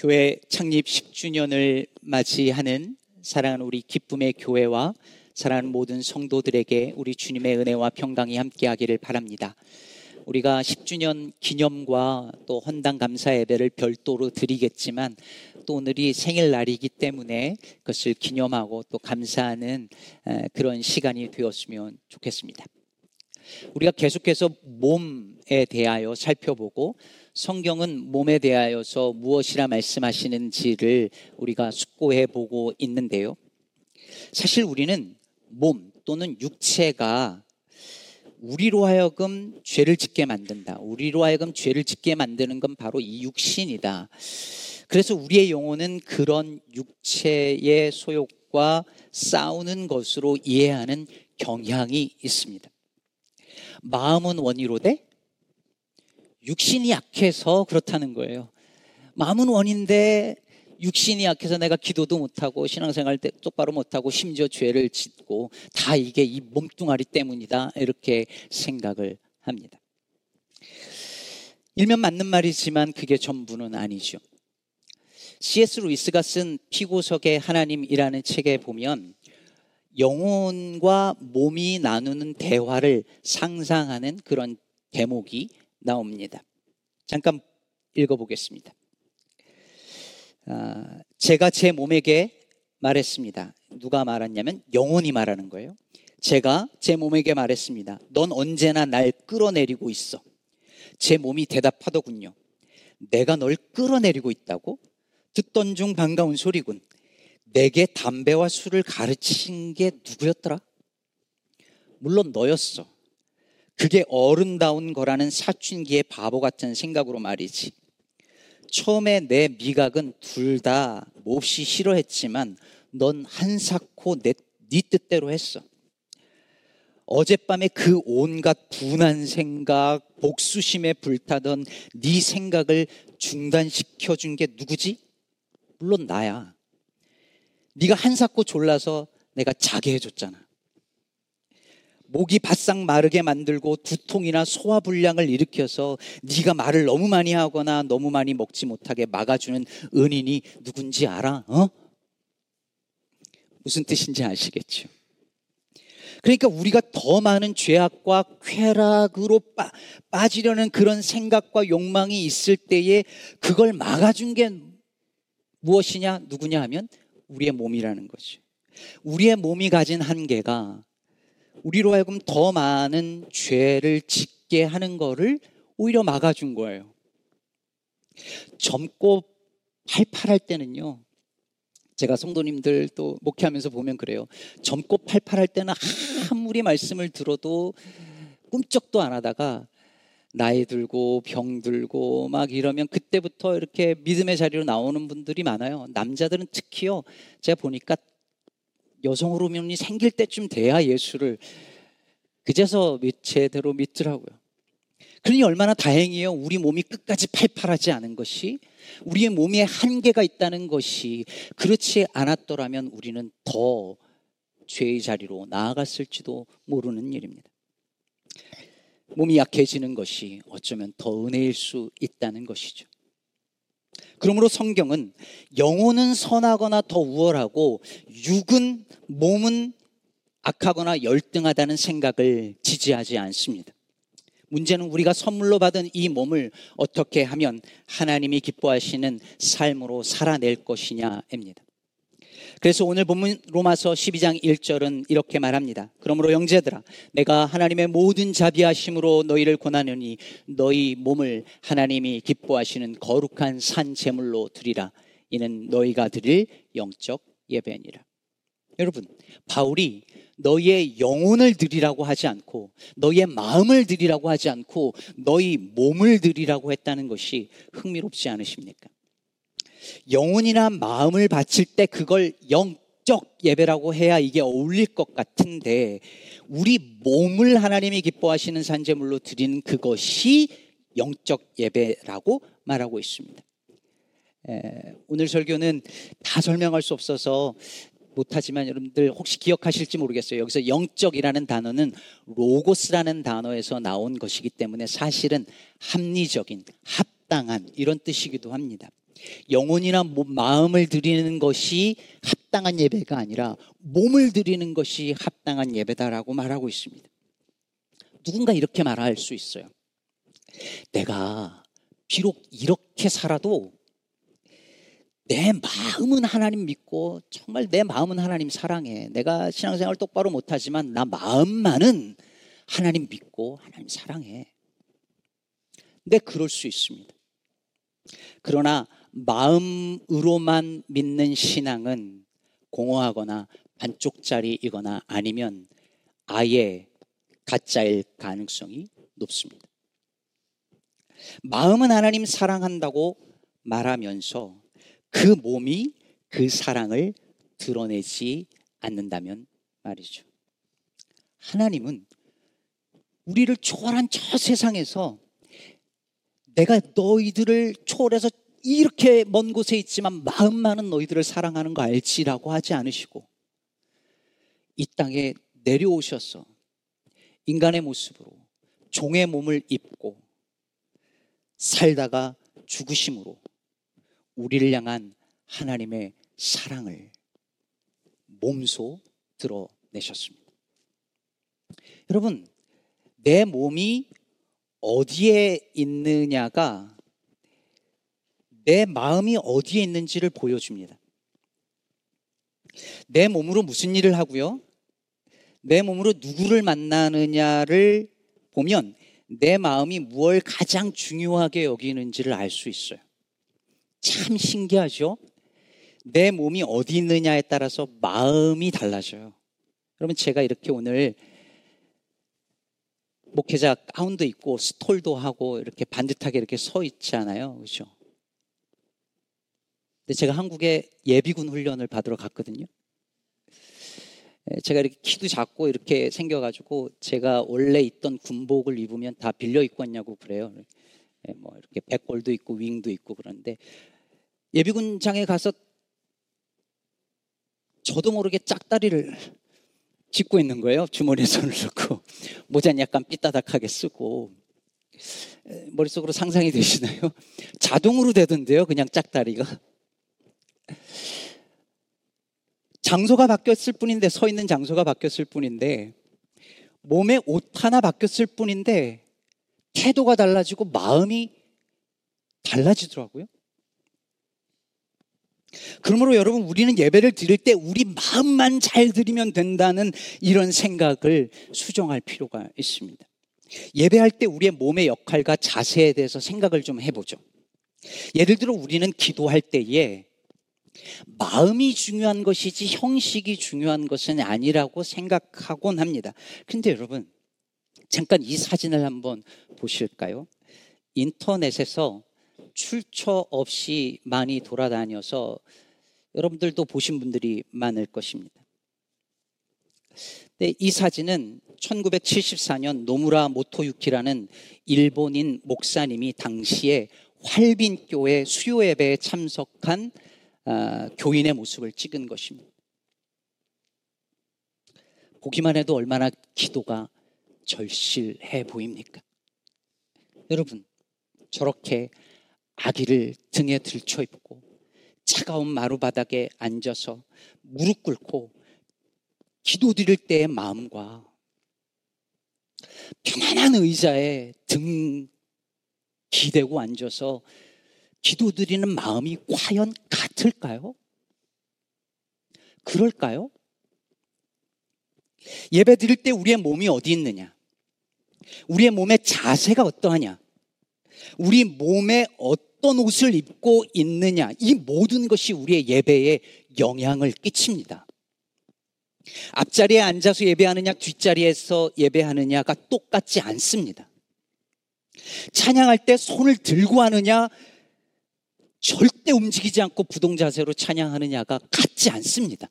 교회 창립 10주년을 맞이하는 사랑하는 우리 기쁨의 교회와 사랑하는 모든 성도들에게 우리 주님의 은혜와 평강이 함께하기를 바랍니다. 우리가 10주년 기념과 또 헌당 감사 예배를 별도로 드리겠지만 또 오늘이 생일날이기 때문에 그것을 기념하고 또 감사하는 그런 시간이 되었으면 좋겠습니다. 우리가 계속해서 몸에 대하여 살펴보고 성경은 몸에 대하여서 무엇이라 말씀하시는지를 우리가 숙고해 보고 있는데요. 사실 우리는 몸 또는 육체가 우리로 하여금 죄를 짓게 만든다. 우리로 하여금 죄를 짓게 만드는 건 바로 이 육신이다. 그래서 우리의 영혼은 그런 육체의 소욕과 싸우는 것으로 이해하는 경향이 있습니다. 마음은 원이로되 육신이 약해서 그렇다는 거예요. 마음은 원인데 육신이 약해서 내가 기도도 못하고 신앙생활 때 똑바로 못하고 심지어 죄를 짓고 다 이게 이 몸뚱아리 때문이다 이렇게 생각을 합니다. 일면 맞는 말이지만 그게 전부는 아니죠. C.S. 루이스가 쓴 피고석의 하나님이라는 책에 보면 영혼과 몸이 나누는 대화를 상상하는 그런 대목이 나옵니다. 잠깐 읽어보겠습니다. 아, 제가 제 몸에게 말했습니다. 누가 말했냐면 영혼이 말하는 거예요. 제가 제 몸에게 말했습니다. 넌 언제나 날 끌어내리고 있어. 제 몸이 대답하더군요. 내가 널 끌어내리고 있다고? 듣던 중 반가운 소리군. 내게 담배와 술을 가르친 게 누구였더라? 물론 너였어. 그게 어른다운 거라는 사춘기의 바보 같은 생각으로 말이지. 처음에 내 미각은 둘 다 몹시 싫어했지만 넌 한사코 내, 네 뜻대로 했어. 어젯밤에 그 온갖 분한 생각, 복수심에 불타던 네 생각을 중단시켜 준 게 누구지? 물론 나야. 네가 한사코 졸라서 내가 자게 해줬잖아. 목이 바싹 마르게 만들고 두통이나 소화 불량을 일으켜서 네가 말을 너무 많이 하거나 너무 많이 먹지 못하게 막아주는 은인이 누군지 알아? 어? 무슨 뜻인지 아시겠죠? 그러니까 우리가 더 많은 죄악과 쾌락으로 빠, 빠지려는 그런 생각과 욕망이 있을 때에 그걸 막아준 게 무엇이냐, 누구냐 하면 우리의 몸이라는 거죠. 우리의 몸이 가진 한계가 우리로 하여금 더 많은 죄를 짓게 하는 거를 오히려 막아준 거예요. 젊고 팔팔할 때는요. 제가 성도님들 또 목회하면서 보면 그래요. 젊고 팔팔할 때는 아무리 말씀을 들어도 꿈쩍도 안 하다가 나이 들고 병 들고 막 이러면 그때부터 이렇게 믿음의 자리로 나오는 분들이 많아요. 남자들은 특히요. 제가 보니까 여성 호르몬이 생길 때쯤 돼야 예수를 그제서 제대로 믿더라고요. 그러니 얼마나 다행이에요. 우리 몸이 끝까지 팔팔하지 않은 것이 우리의 몸에 한계가 있다는 것이 그렇지 않았더라면 우리는 더 죄의 자리로 나아갔을지도 모르는 일입니다. 몸이 약해지는 것이 어쩌면 더 은혜일 수 있다는 것이죠. 그러므로 성경은 영혼은 선하거나 더 우월하고 육은 몸은 악하거나 열등하다는 생각을 지지하지 않습니다. 문제는 우리가 선물로 받은 이 몸을 어떻게 하면 하나님이 기뻐하시는 삶으로 살아낼 것이냐입니다. 그래서 오늘 본문 로마서 12장 1절은 이렇게 말합니다. 그러므로 영제들아 내가 하나님의 모든 자비하심으로 너희를 권하느니 너희 몸을 하나님이 기뻐하시는 거룩한 산 제물로 드리라. 이는 너희가 드릴 영적 예배니라. 여러분, 바울이 너희의 영혼을 드리라고 하지 않고 너희의 마음을 드리라고 하지 않고 너희 몸을 드리라고 했다는 것이 흥미롭지 않으십니까? 영혼이나 마음을 바칠 때 그걸 영적 예배라고 해야 이게 어울릴 것 같은데 우리 몸을 하나님이 기뻐하시는 산재물로 드리는 그것이 영적 예배라고 말하고 있습니다. 에, 오늘 설교는 다 설명할 수 없어서 못하지만 여러분들 혹시 기억하실지 모르겠어요. 여기서 영적이라는 단어는 로고스라는 단어에서 나온 것이기 때문에 사실은 합리적인, 합당한 이런 뜻이기도 합니다. 영혼이나 마음을 드리는 것이 합당한 예배가 아니라 몸을 드리는 것이 합당한 예배다라고 말하고 있습니다. 누군가 이렇게 말할 수 있어요. 내가 비록 이렇게 살아도 내 마음은 하나님 믿고 정말 내 마음은 하나님 사랑해. 내가 신앙생활 똑바로 못하지만 나 마음만은 하나님 믿고 하나님 사랑해. 근데 그럴 수 있습니다. 그러나 마음으로만 믿는 신앙은 공허하거나 반쪽짜리이거나 아니면 아예 가짜일 가능성이 높습니다. 마음은 하나님 사랑한다고 말하면서 그 몸이 그 사랑을 드러내지 않는다면 말이죠. 하나님은 우리를 초월한 저 세상에서 내가 너희들을 초월해서 이렇게 먼 곳에 있지만 마음만은 너희들을 사랑하는 거 알지라고 하지 않으시고 이 땅에 내려오셔서 인간의 모습으로 종의 몸을 입고 살다가 죽으심으로 우리를 향한 하나님의 사랑을 몸소 드러내셨습니다. 여러분, 내 몸이 어디에 있느냐가 내 마음이 어디에 있는지를 보여줍니다. 내 몸으로 무슨 일을 하고요? 내 몸으로 누구를 만나느냐를 보면 내 마음이 무엇을 가장 중요하게 여기는지를 알 수 있어요. 참 신기하죠? 내 몸이 어디 있느냐에 따라서 마음이 달라져요. 그러면 제가 이렇게 오늘 목회자 가운도 입고 스톨도 하고 이렇게 반듯하게 이렇게 서 있잖아요. 그렇죠? 근데 제가 한국에 예비군 훈련을 받으러 갔거든요. 예, 제가 이렇게 키도 작고 이렇게 생겨가지고 제가 원래 있던 군복을 입으면 다 빌려 입고 왔냐고 그래요. 예, 뭐 이렇게 백골도 있고 윙도 있고 그런데 예비군장에 가서 저도 모르게 짝다리를 짚고 있는 거예요. 주머니에 손을 넣고 모자는 약간 삐따닥하게 쓰고 머릿속으로 상상이 되시나요? 자동으로 되던데요. 그냥 짝다리가. 장소가 바뀌었을 뿐인데 서 있는 장소가 바뀌었을 뿐인데 몸에 옷 하나 바뀌었을 뿐인데 태도가 달라지고 마음이 달라지더라고요. 그러므로 여러분 우리는 예배를 드릴 때 우리 마음만 잘 드리면 된다는 이런 생각을 수정할 필요가 있습니다. 예배할 때 우리의 몸의 역할과 자세에 대해서 생각을 좀 해보죠. 예를 들어 우리는 기도할 때에 마음이 중요한 것이지 형식이 중요한 것은 아니라고 생각하곤 합니다. 근데 여러분, 잠깐 이 사진을 한번 보실까요? 인터넷에서 출처 없이 많이 돌아다녀서 여러분들도 보신 분들이 많을 것입니다. 네, 이 사진은 1974년 노무라 모토유키라는 일본인 목사님이 당시에 활빈교회 수요 예배에 참석한 어, 교인의 모습을 찍은 것입니다. 보기만 해도 얼마나 기도가 절실해 보입니까? 여러분, 저렇게 아기를 등에 들쳐 입고 차가운 마루바닥에 앉아서 무릎 꿇고 기도 드릴 때의 마음과 편안한 의자에 등 기대고 앉아서 기도드리는 마음이 과연 같을까요? 그럴까요? 예배 드릴 때 우리의 몸이 어디 있느냐? 우리의 몸의 자세가 어떠하냐? 우리 몸에 어떤 옷을 입고 있느냐? 이 모든 것이 우리의 예배에 영향을 끼칩니다. 앞자리에 앉아서 예배하느냐, 뒷자리에서 예배하느냐가 똑같지 않습니다. 찬양할 때 손을 들고 하느냐, 절대 움직이지 않고 부동 자세로 찬양하느냐가 같지 않습니다.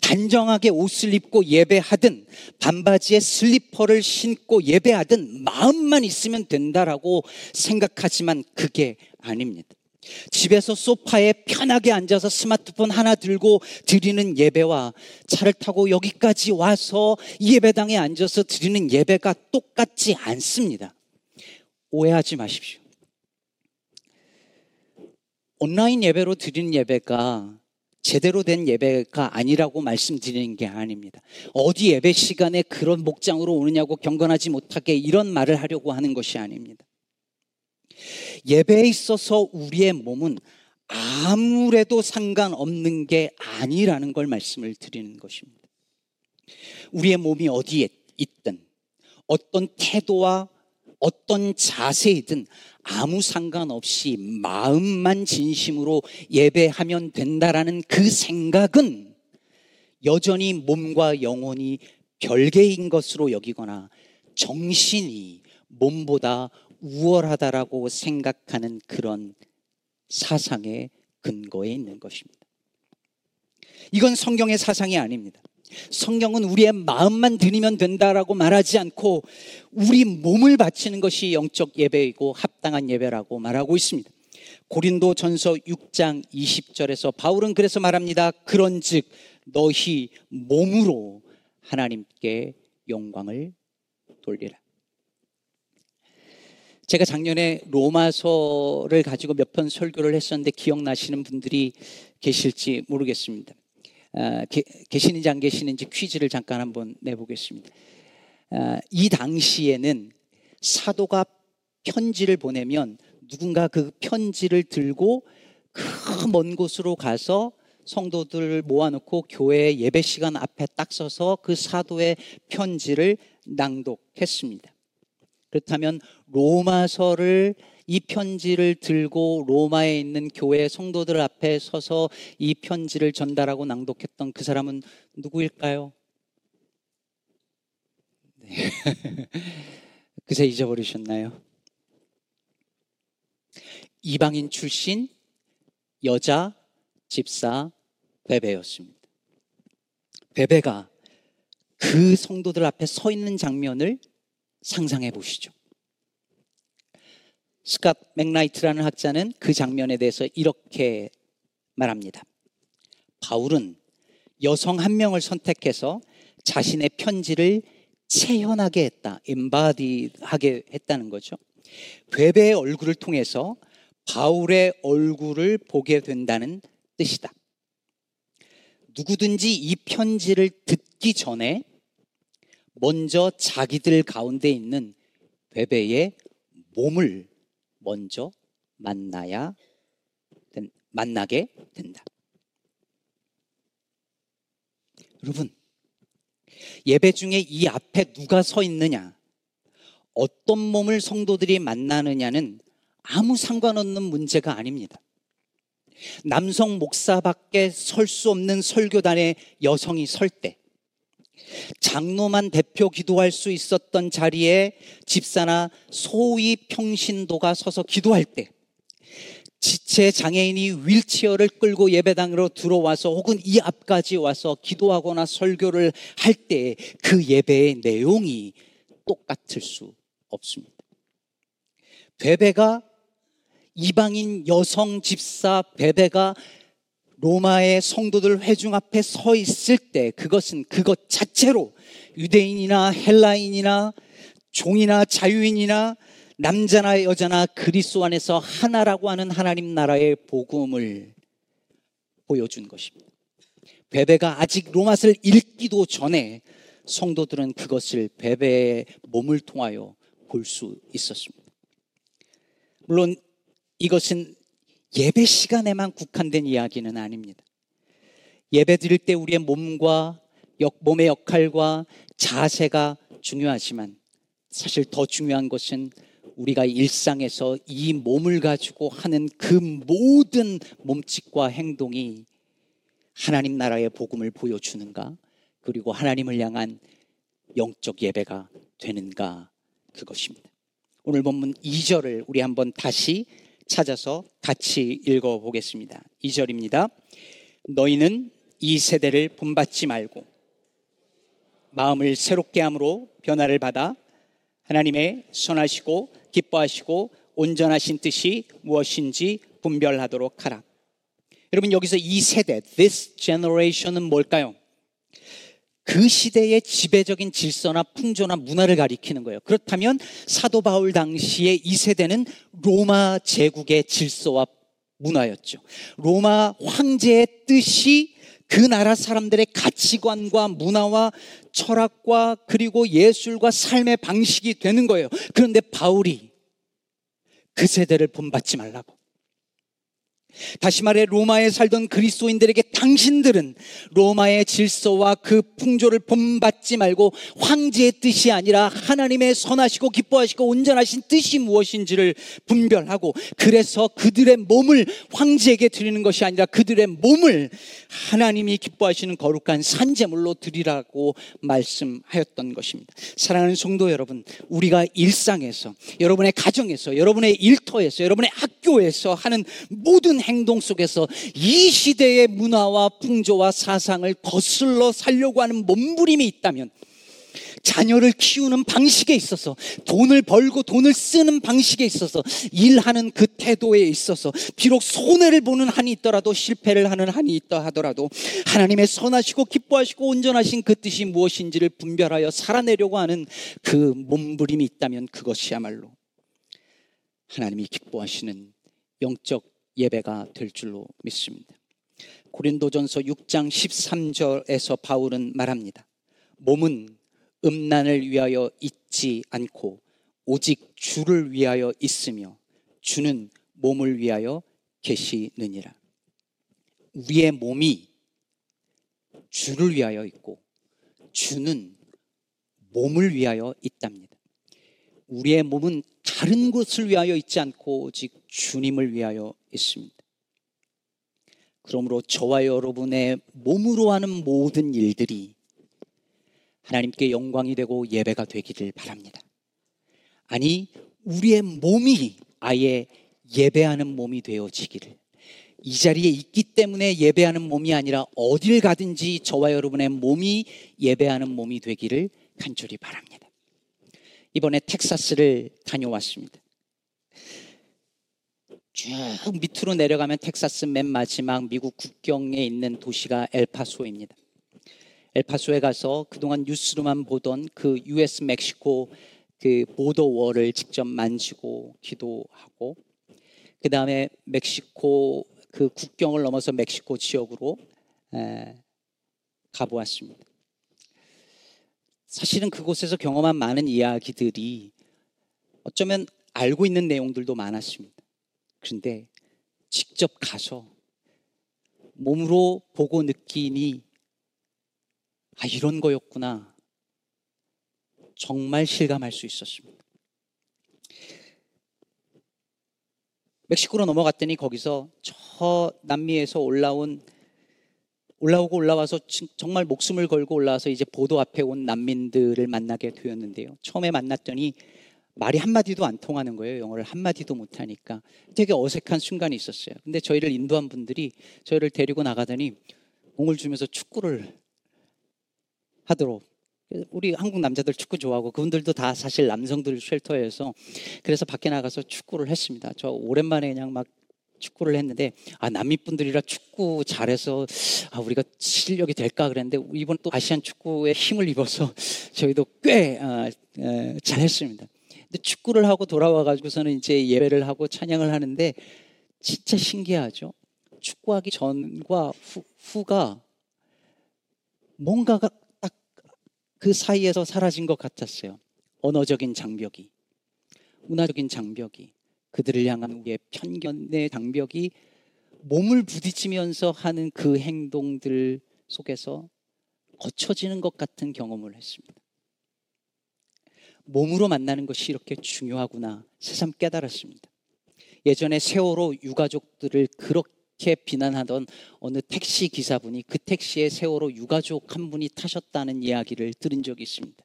단정하게 옷을 입고 예배하든 반바지에 슬리퍼를 신고 예배하든 마음만 있으면 된다라고 생각하지만 그게 아닙니다. 집에서 소파에 편하게 앉아서 스마트폰 하나 들고 드리는 예배와 차를 타고 여기까지 와서 예배당에 앉아서 드리는 예배가 똑같지 않습니다. 오해하지 마십시오. 온라인 예배로 드리는 예배가 제대로 된 예배가 아니라고 말씀드리는 게 아닙니다. 어디 예배 시간에 그런 목장으로 오느냐고 경건하지 못하게 이런 말을 하려고 하는 것이 아닙니다. 예배에 있어서 우리의 몸은 아무래도 상관없는 게 아니라는 걸 말씀을 드리는 것입니다. 우리의 몸이 어디에 있든 어떤 태도와 어떤 자세이든 아무 상관없이 마음만 진심으로 예배하면 된다라는 그 생각은 여전히 몸과 영혼이 별개인 것으로 여기거나 정신이 몸보다 우월하다라고 생각하는 그런 사상의 근거에 있는 것입니다. 이건 성경의 사상이 아닙니다. 성경은 우리의 마음만 드리면 된다라고 말하지 않고 우리 몸을 바치는 것이 영적 예배이고 합당한 예배라고 말하고 있습니다. 고린도 전서 6장 20절에서 바울은 그래서 말합니다. 그런 즉, 너희 몸으로 하나님께 영광을 돌리라. 제가 작년에 로마서를 가지고 몇 편 설교를 했었는데 기억나시는 분들이 계실지 모르겠습니다. 아, 계시는지 안 계시는지 퀴즈를 잠깐 한번 내보겠습니다. 아, 이 당시에는 사도가 편지를 보내면 누군가 그 편지를 들고 그 먼 곳으로 가서 성도들을 모아놓고 교회 예배 시간 앞에 딱 서서 그 사도의 편지를 낭독했습니다. 그렇다면 로마서를 이 편지를 들고 로마에 있는 교회 성도들 앞에 서서 이 편지를 전달하고 낭독했던 그 사람은 누구일까요? 네. 그새 잊어버리셨나요? 이방인 출신 여자 집사 베베였습니다. 베베가 그 성도들 앞에 서 있는 장면을 상상해 보시죠. 스캇 맥나이트라는 학자는 그 장면에 대해서 이렇게 말합니다. 바울은 여성 한 명을 선택해서 자신의 편지를 체현하게 했다. embody하게 했다는 거죠. 뵈뵈의 얼굴을 통해서 바울의 얼굴을 보게 된다는 뜻이다. 누구든지 이 편지를 듣기 전에 먼저 자기들 가운데 있는 베베의 몸을 먼저 만나야 만나게 된다. 여러분, 예배 중에 이 앞에 누가 서 있느냐, 어떤 몸을 성도들이 만나느냐는 아무 상관없는 문제가 아닙니다. 남성 목사밖에 설 수 없는 설교단에 여성이 설 때, 장로만 대표 기도할 수 있었던 자리에 집사나 소위 평신도가 서서 기도할 때 지체 장애인이 윌체어를 끌고 예배당으로 들어와서 혹은 이 앞까지 와서 기도하거나 설교를 할 때 그 예배의 내용이 똑같을 수 없습니다. 베베가 이방인 여성 집사 베베가 로마의 성도들 회중 앞에 서 있을 때 그것은 그것 자체로 유대인이나 헬라인이나 종이나 자유인이나 남자나 여자나 그리스도 안에서 하나라고 하는 하나님 나라의 복음을 보여준 것입니다. 베베가 아직 로마서를 읽기도 전에 성도들은 그것을 베베의 몸을 통하여 볼 수 있었습니다. 물론 이것은 예배 시간에만 국한된 이야기는 아닙니다. 예배 드릴 때 우리의 몸과 몸의 역할과 자세가 중요하지만 사실 더 중요한 것은 우리가 일상에서 이 몸을 가지고 하는 그 모든 몸짓과 행동이 하나님 나라의 복음을 보여주는가 그리고 하나님을 향한 영적 예배가 되는가 그것입니다. 오늘 본문 2절을 우리 한번 다시 찾아서 같이 읽어 보겠습니다. 2절입니다. 너희는 이 세대를 본받지 말고 마음을 새롭게 함으로 변화를 받아 하나님의 선하시고 기뻐하시고 온전하신 뜻이 무엇인지 분별하도록 하라. 여러분 여기서 이 세대, this generation은 뭘까요? 그 시대의 지배적인 질서나 풍조나 문화를 가리키는 거예요. 그렇다면 사도 바울 당시에 이 세대는 로마 제국의 질서와 문화였죠. 로마 황제의 뜻이 그 나라 사람들의 가치관과 문화와 철학과 그리고 예술과 삶의 방식이 되는 거예요. 그런데 바울이 그 세대를 본받지 말라고. 다시 말해 로마에 살던 그리스도인들에게 당신들은 로마의 질서와 그 풍조를 본받지 말고 황제의 뜻이 아니라 하나님의 선하시고 기뻐하시고 온전하신 뜻이 무엇인지를 분별하고 그래서 그들의 몸을 황제에게 드리는 것이 아니라 그들의 몸을 하나님이 기뻐하시는 거룩한 산재물로 드리라고 말씀하였던 것입니다. 사랑하는 성도 여러분, 우리가 일상에서 여러분의 가정에서 여러분의 일터에서 여러분의 학교에서 하는 모든 행동 속에서 이 시대의 문화와 풍조와 사상을 거슬러 살려고 하는 몸부림이 있다면 자녀를 키우는 방식에 있어서 돈을 벌고 돈을 쓰는 방식에 있어서 일하는 그 태도에 있어서 비록 손해를 보는 한이 있더라도 실패를 하는 한이 있다 하더라도 하나님의 선하시고 기뻐하시고 온전하신 그 뜻이 무엇인지를 분별하여 살아내려고 하는 그 몸부림이 있다면 그것이야말로 하나님이 기뻐하시는 영적 예배가 될 줄로 믿습니다. 고린도전서 6장 13절에서 바울은 말합니다. 몸은 음란을 위하여 있지 않고 오직 주를 위하여 있으며 주는 몸을 위하여 계시느니라. 우리의 몸이 주를 위하여 있고 주는 몸을 위하여 있답니다. 우리의 몸은 다른 것을 위하여 있지 않고 오직 주님을 위하여 있습니다. 그러므로 저와 여러분의 몸으로 하는 모든 일들이 하나님께 영광이 되고 예배가 되기를 바랍니다. 아니, 우리의 몸이 아예 예배하는 몸이 되어지기를. 이 자리에 있기 때문에 예배하는 몸이 아니라 어딜 가든지 저와 여러분의 몸이 예배하는 몸이 되기를 간절히 바랍니다. 이번에 텍사스를 다녀왔습니다. 쭉 밑으로 내려가면 텍사스 맨 마지막 미국 국경에 있는 도시가 엘파소입니다. 엘파소에 가서 그동안 뉴스로만 보던 그 US 멕시코 그 보도월을 직접 만지고 기도하고 그 다음에 멕시코 그 국경을 넘어서 멕시코 지역으로 에, 가보았습니다. 사실은 그곳에서 경험한 많은 이야기들이 어쩌면 알고 있는 내용들도 많았습니다. 그런데 직접 가서 몸으로 보고 느끼니 아, 이런 거였구나. 정말 실감할 수 있었습니다. 멕시코로 넘어갔더니 거기서 저 남미에서 올라온 올라오고 올라와서 정말 목숨을 걸고 올라와서 이제 보도 앞에 온 난민들을 만나게 되었는데요. 처음에 만났더니 말이 한마디도 안 통하는 거예요. 영어를 한마디도 못하니까. 되게 어색한 순간이 있었어요. 근데 저희를 인도한 분들이 저희를 데리고 나가더니 공을 주면서 축구를 하도록. 우리 한국 남자들 축구 좋아하고 그분들도 다 사실 남성들 쉘터에서 그래서 밖에 나가서 축구를 했습니다. 저 오랜만에 그냥 막 축구를 했는데 아 남미 분들이라 축구 잘해서 아 우리가 실력이 될까 그랬는데 이번 또 아시안 축구에 힘을 입어서 저희도 꽤 어, 어, 잘했습니다. 근데 축구를 하고 돌아와 가지고서는 이제 예배를 하고 찬양을 하는데 진짜 신기하죠. 축구하기 전과 후, 후가 뭔가가 딱 그 사이에서 사라진 것 같았어요. 언어적인 장벽이, 문화적인 장벽이, 그들을 향한 우리의 편견의 장벽이 몸을 부딪히면서 하는 그 행동들 속에서 거쳐지는 것 같은 경험을 했습니다. 몸으로 만나는 것이 이렇게 중요하구나 새삼 깨달았습니다. 예전에 세월호 유가족들을 그렇게 비난하던 어느 택시 기사분이 그 택시에 세월호 유가족 한 분이 타셨다는 이야기를 들은 적이 있습니다.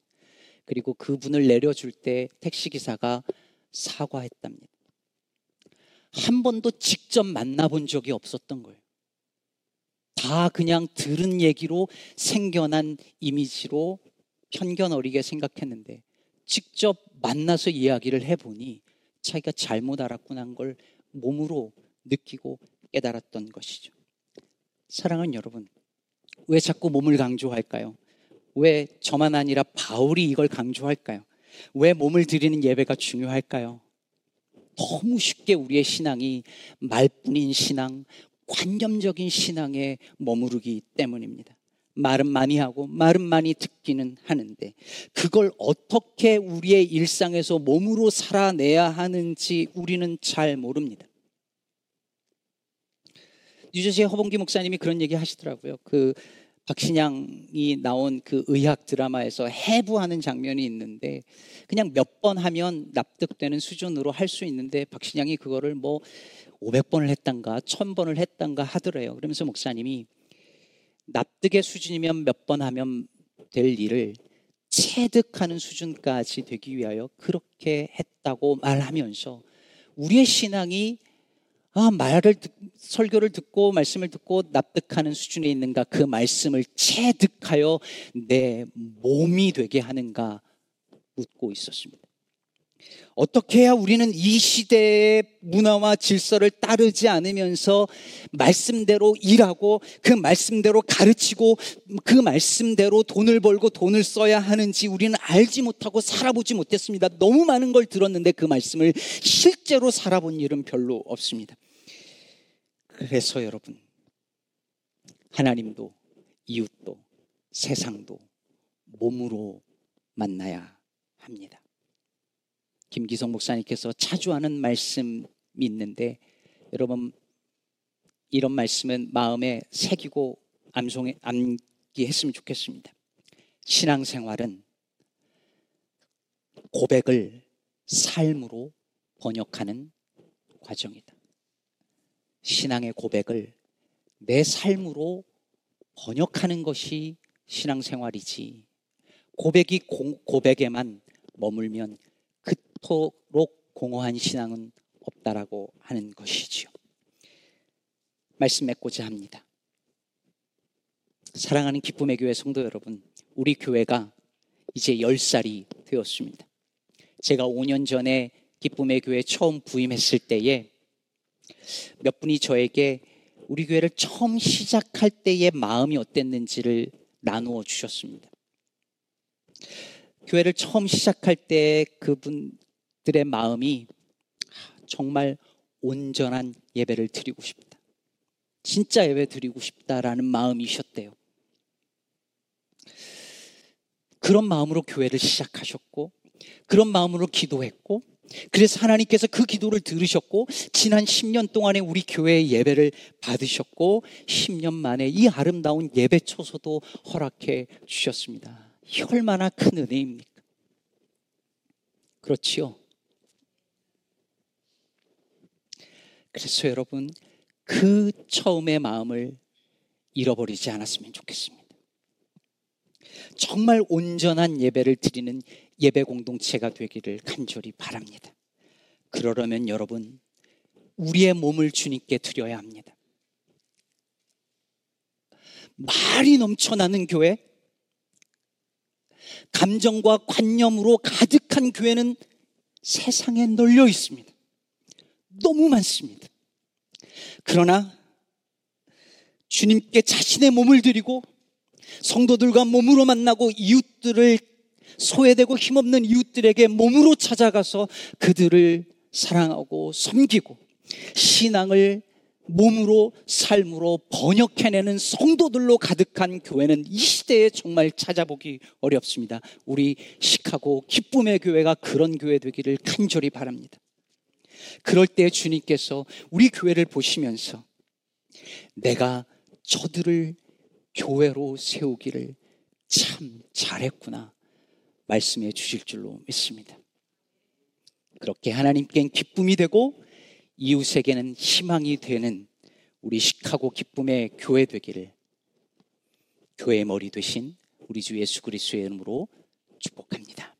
그리고 그분을 내려줄 때 택시 기사가 사과했답니다. 한 번도 직접 만나본 적이 없었던 거예요. 다 그냥 들은 얘기로 생겨난 이미지로 편견 어리게 생각했는데 직접 만나서 이야기를 해보니 자기가 잘못 알았구나 걸 몸으로 느끼고 깨달았던 것이죠. 사랑하는 여러분, 왜 자꾸 몸을 강조할까요? 왜 저만 아니라 바울이 이걸 강조할까요? 왜 몸을 드리는 예배가 중요할까요? 너무 쉽게 우리의 신앙이 말뿐인 신앙, 관념적인 신앙에 머무르기 때문입니다. 말은 많이 하고 말은 많이 듣기는 하는데 그걸 어떻게 우리의 일상에서 몸으로 살아내야 하는지 우리는 잘 모릅니다. 뉴저지의 허봉기 목사님이 그런 얘기 하시더라고요. 그 박신양이 나온 그 의학 드라마에서 해부하는 장면이 있는데 그냥 몇 번 하면 납득되는 수준으로 할 수 있는데 박신양이 그거를 뭐 500번을 했단가 1000번을 했단가 하더래요. 그러면서 목사님이 납득의 수준이면 몇 번 하면 될 일을 체득하는 수준까지 되기 위하여 그렇게 했다고 말하면서 우리의 신앙이 아, 말을 듣, 설교를 듣고 말씀을 듣고 납득하는 수준에 있는가 그 말씀을 체득하여 내 몸이 되게 하는가 묻고 있었습니다. 어떻게 해야 우리는 이 시대의 문화와 질서를 따르지 않으면서 말씀대로 일하고 그 말씀대로 가르치고 그 말씀대로 돈을 벌고 돈을 써야 하는지 우리는 알지 못하고 살아보지 못했습니다. 너무 많은 걸 들었는데 그 말씀을 실제로 살아본 일은 별로 없습니다. 그래서 여러분, 하나님도 이웃도 세상도 몸으로 만나야 합니다. 김기성 목사님께서 자주 하는 말씀이 있는데 여러분 이런 말씀은 마음에 새기고 암송에 암기했으면 좋겠습니다. 신앙생활은 고백을 삶으로 번역하는 과정이다. 신앙의 고백을 내 삶으로 번역하는 것이 신앙생활이지. 고백이 고, 고백에만 머물면 그토록 공허한 신앙은 없다라고 하는 것이지요. 말씀 맺고자 합니다. 사랑하는 기쁨의 교회 성도 여러분, 우리 교회가 이제 10살이 되었습니다. 제가 5년 전에 기쁨의 교회 처음 부임했을 때에 몇 분이 저에게 우리 교회를 처음 시작할 때의 마음이 어땠는지를 나누어 주셨습니다. 교회를 처음 시작할 때 그분 들의 마음이 정말 온전한 예배를 드리고 싶다. 진짜 예배 드리고 싶다라는 마음이셨대요. 그런 마음으로 교회를 시작하셨고, 그런 마음으로 기도했고, 그래서 하나님께서 그 기도를 들으셨고, 지난 10년 동안에 우리 교회의 예배를 받으셨고, 10년 만에 이 아름다운 예배 초소도 허락해 주셨습니다. 이 얼마나 큰 은혜입니까? 그렇지요. 그래서 여러분, 그 처음의 마음을 잃어버리지 않았으면 좋겠습니다. 정말 온전한 예배를 드리는 예배 공동체가 되기를 간절히 바랍니다. 그러려면 여러분, 우리의 몸을 주님께 드려야 합니다. 말이 넘쳐나는 교회, 감정과 관념으로 가득한 교회는 세상에 널려 있습니다. 너무 많습니다. 그러나 주님께 자신의 몸을 드리고 성도들과 몸으로 만나고 이웃들을 소외되고 힘없는 이웃들에게 몸으로 찾아가서 그들을 사랑하고 섬기고 신앙을 몸으로 삶으로 번역해내는 성도들로 가득한 교회는 이 시대에 정말 찾아보기 어렵습니다. 우리 시카고 기쁨의 교회가 그런 교회 되기를 간절히 바랍니다. 그럴 때 주님께서 우리 교회를 보시면서 내가 저들을 교회로 세우기를 참 잘했구나 말씀해 주실 줄로 믿습니다. 그렇게 하나님께 기쁨이 되고 이웃에게는 희망이 되는 우리 시카고 기쁨의 교회 되기를 교회의 머리 되신 우리 주 예수 그리스도의 이름으로 축복합니다.